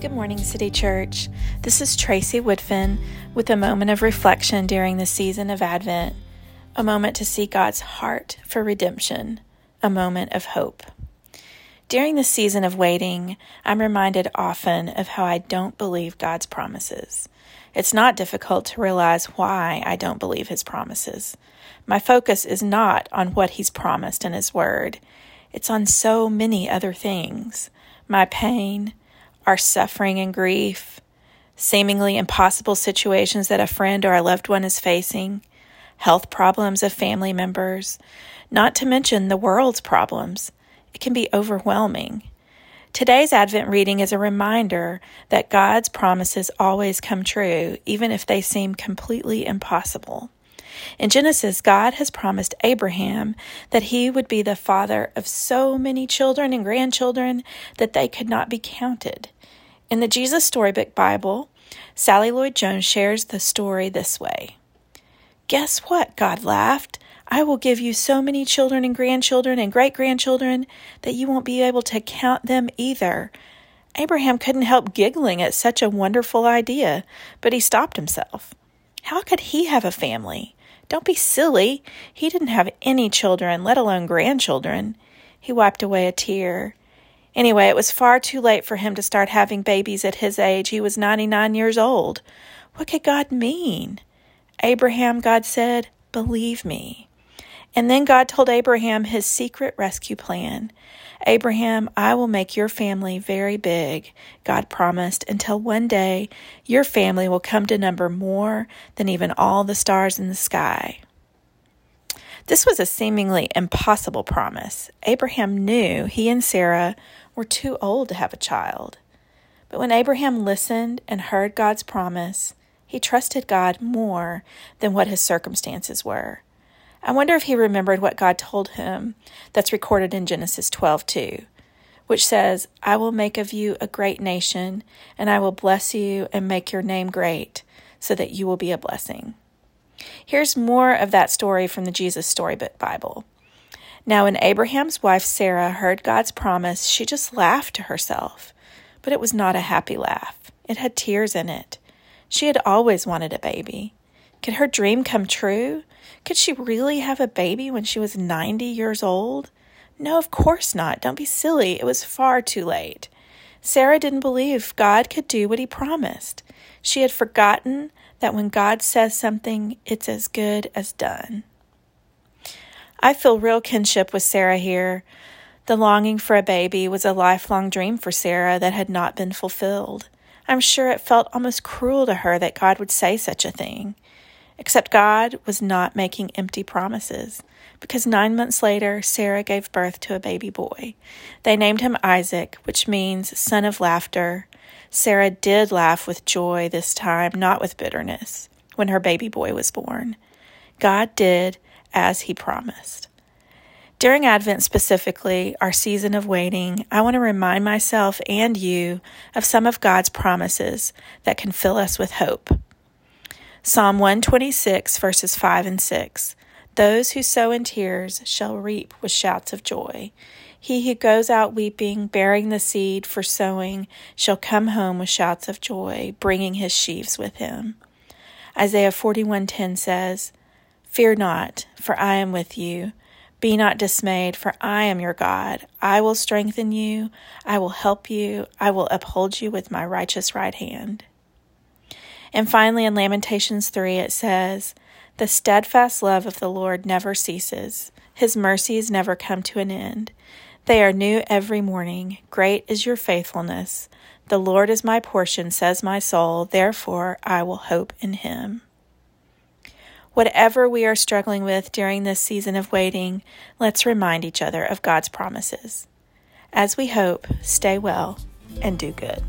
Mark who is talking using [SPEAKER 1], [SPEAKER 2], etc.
[SPEAKER 1] Good morning, City Church. This is Tracy Woodfin with a moment of reflection during the season of Advent, a moment to see God's heart for redemption, a moment of hope. During the season of waiting, I'm reminded often of how I don't believe God's promises. It's not difficult to realize why I don't believe His promises. My focus is not on what He's promised in His Word, it's on so many other things my pain our suffering and grief, seemingly impossible situations that a friend or a loved one is facing, health problems of family members, not to mention the world's problems. It can be overwhelming. Today's Advent reading is a reminder that God's promises always come true, even if they seem completely impossible. In Genesis, God has promised Abraham that he would be the father of so many children and grandchildren that they could not be counted. In the Jesus Storybook Bible, Sally Lloyd Jones shares the story this way Guess what? God laughed. I will give you so many children and grandchildren and great grandchildren that you won't be able to count them either. Abraham couldn't help giggling at such a wonderful idea, but he stopped himself. How could he have a family? Don't be silly. He didn't have any children, let alone grandchildren. He wiped away a tear. Anyway, it was far too late for him to start having babies at his age. He was 99 years old. What could God mean? Abraham, God said, believe me. And then God told Abraham his secret rescue plan. Abraham, I will make your family very big, God promised, until one day your family will come to number more than even all the stars in the sky. This was a seemingly impossible promise. Abraham knew he and Sarah were too old to have a child. But when Abraham listened and heard God's promise, he trusted God more than what his circumstances were. I wonder if he remembered what God told him that's recorded in Genesis 12:2, which says, "I will make of you a great nation, and I will bless you and make your name great, so that you will be a blessing." Here's more of that story from the Jesus Storybook Bible. Now, when Abraham's wife Sarah heard God's promise, she just laughed to herself. But it was not a happy laugh, it had tears in it. She had always wanted a baby. Could her dream come true? Could she really have a baby when she was 90 years old? No, of course not. Don't be silly. It was far too late. Sarah didn't believe God could do what he promised. She had forgotten that when God says something, it's as good as done. I feel real kinship with Sarah here. The longing for a baby was a lifelong dream for Sarah that had not been fulfilled. I'm sure it felt almost cruel to her that God would say such a thing. Except God was not making empty promises, because nine months later, Sarah gave birth to a baby boy. They named him Isaac, which means son of laughter. Sarah did laugh with joy this time, not with bitterness, when her baby boy was born. God did as he promised. During Advent specifically, our season of waiting, I want to remind myself and you of some of God's promises that can fill us with hope. Psalm 126, verses 5 and 6. Those who sow in tears shall reap with shouts of joy. He who goes out weeping, bearing the seed for sowing, shall come home with shouts of joy, bringing his sheaves with him. Isaiah 41:10 says, Fear not, for I am with you. Be not dismayed, for I am your God. I will strengthen you. I will help you. I will uphold you with my righteous right hand. And finally, in Lamentations 3, it says, The steadfast love of the Lord never ceases, his mercies never come to an end. They are new every morning. Great is your faithfulness. The Lord is my portion, says my soul. Therefore, I will hope in him. Whatever we are struggling with during this season of waiting, let's remind each other of God's promises. As we hope, stay well and do good.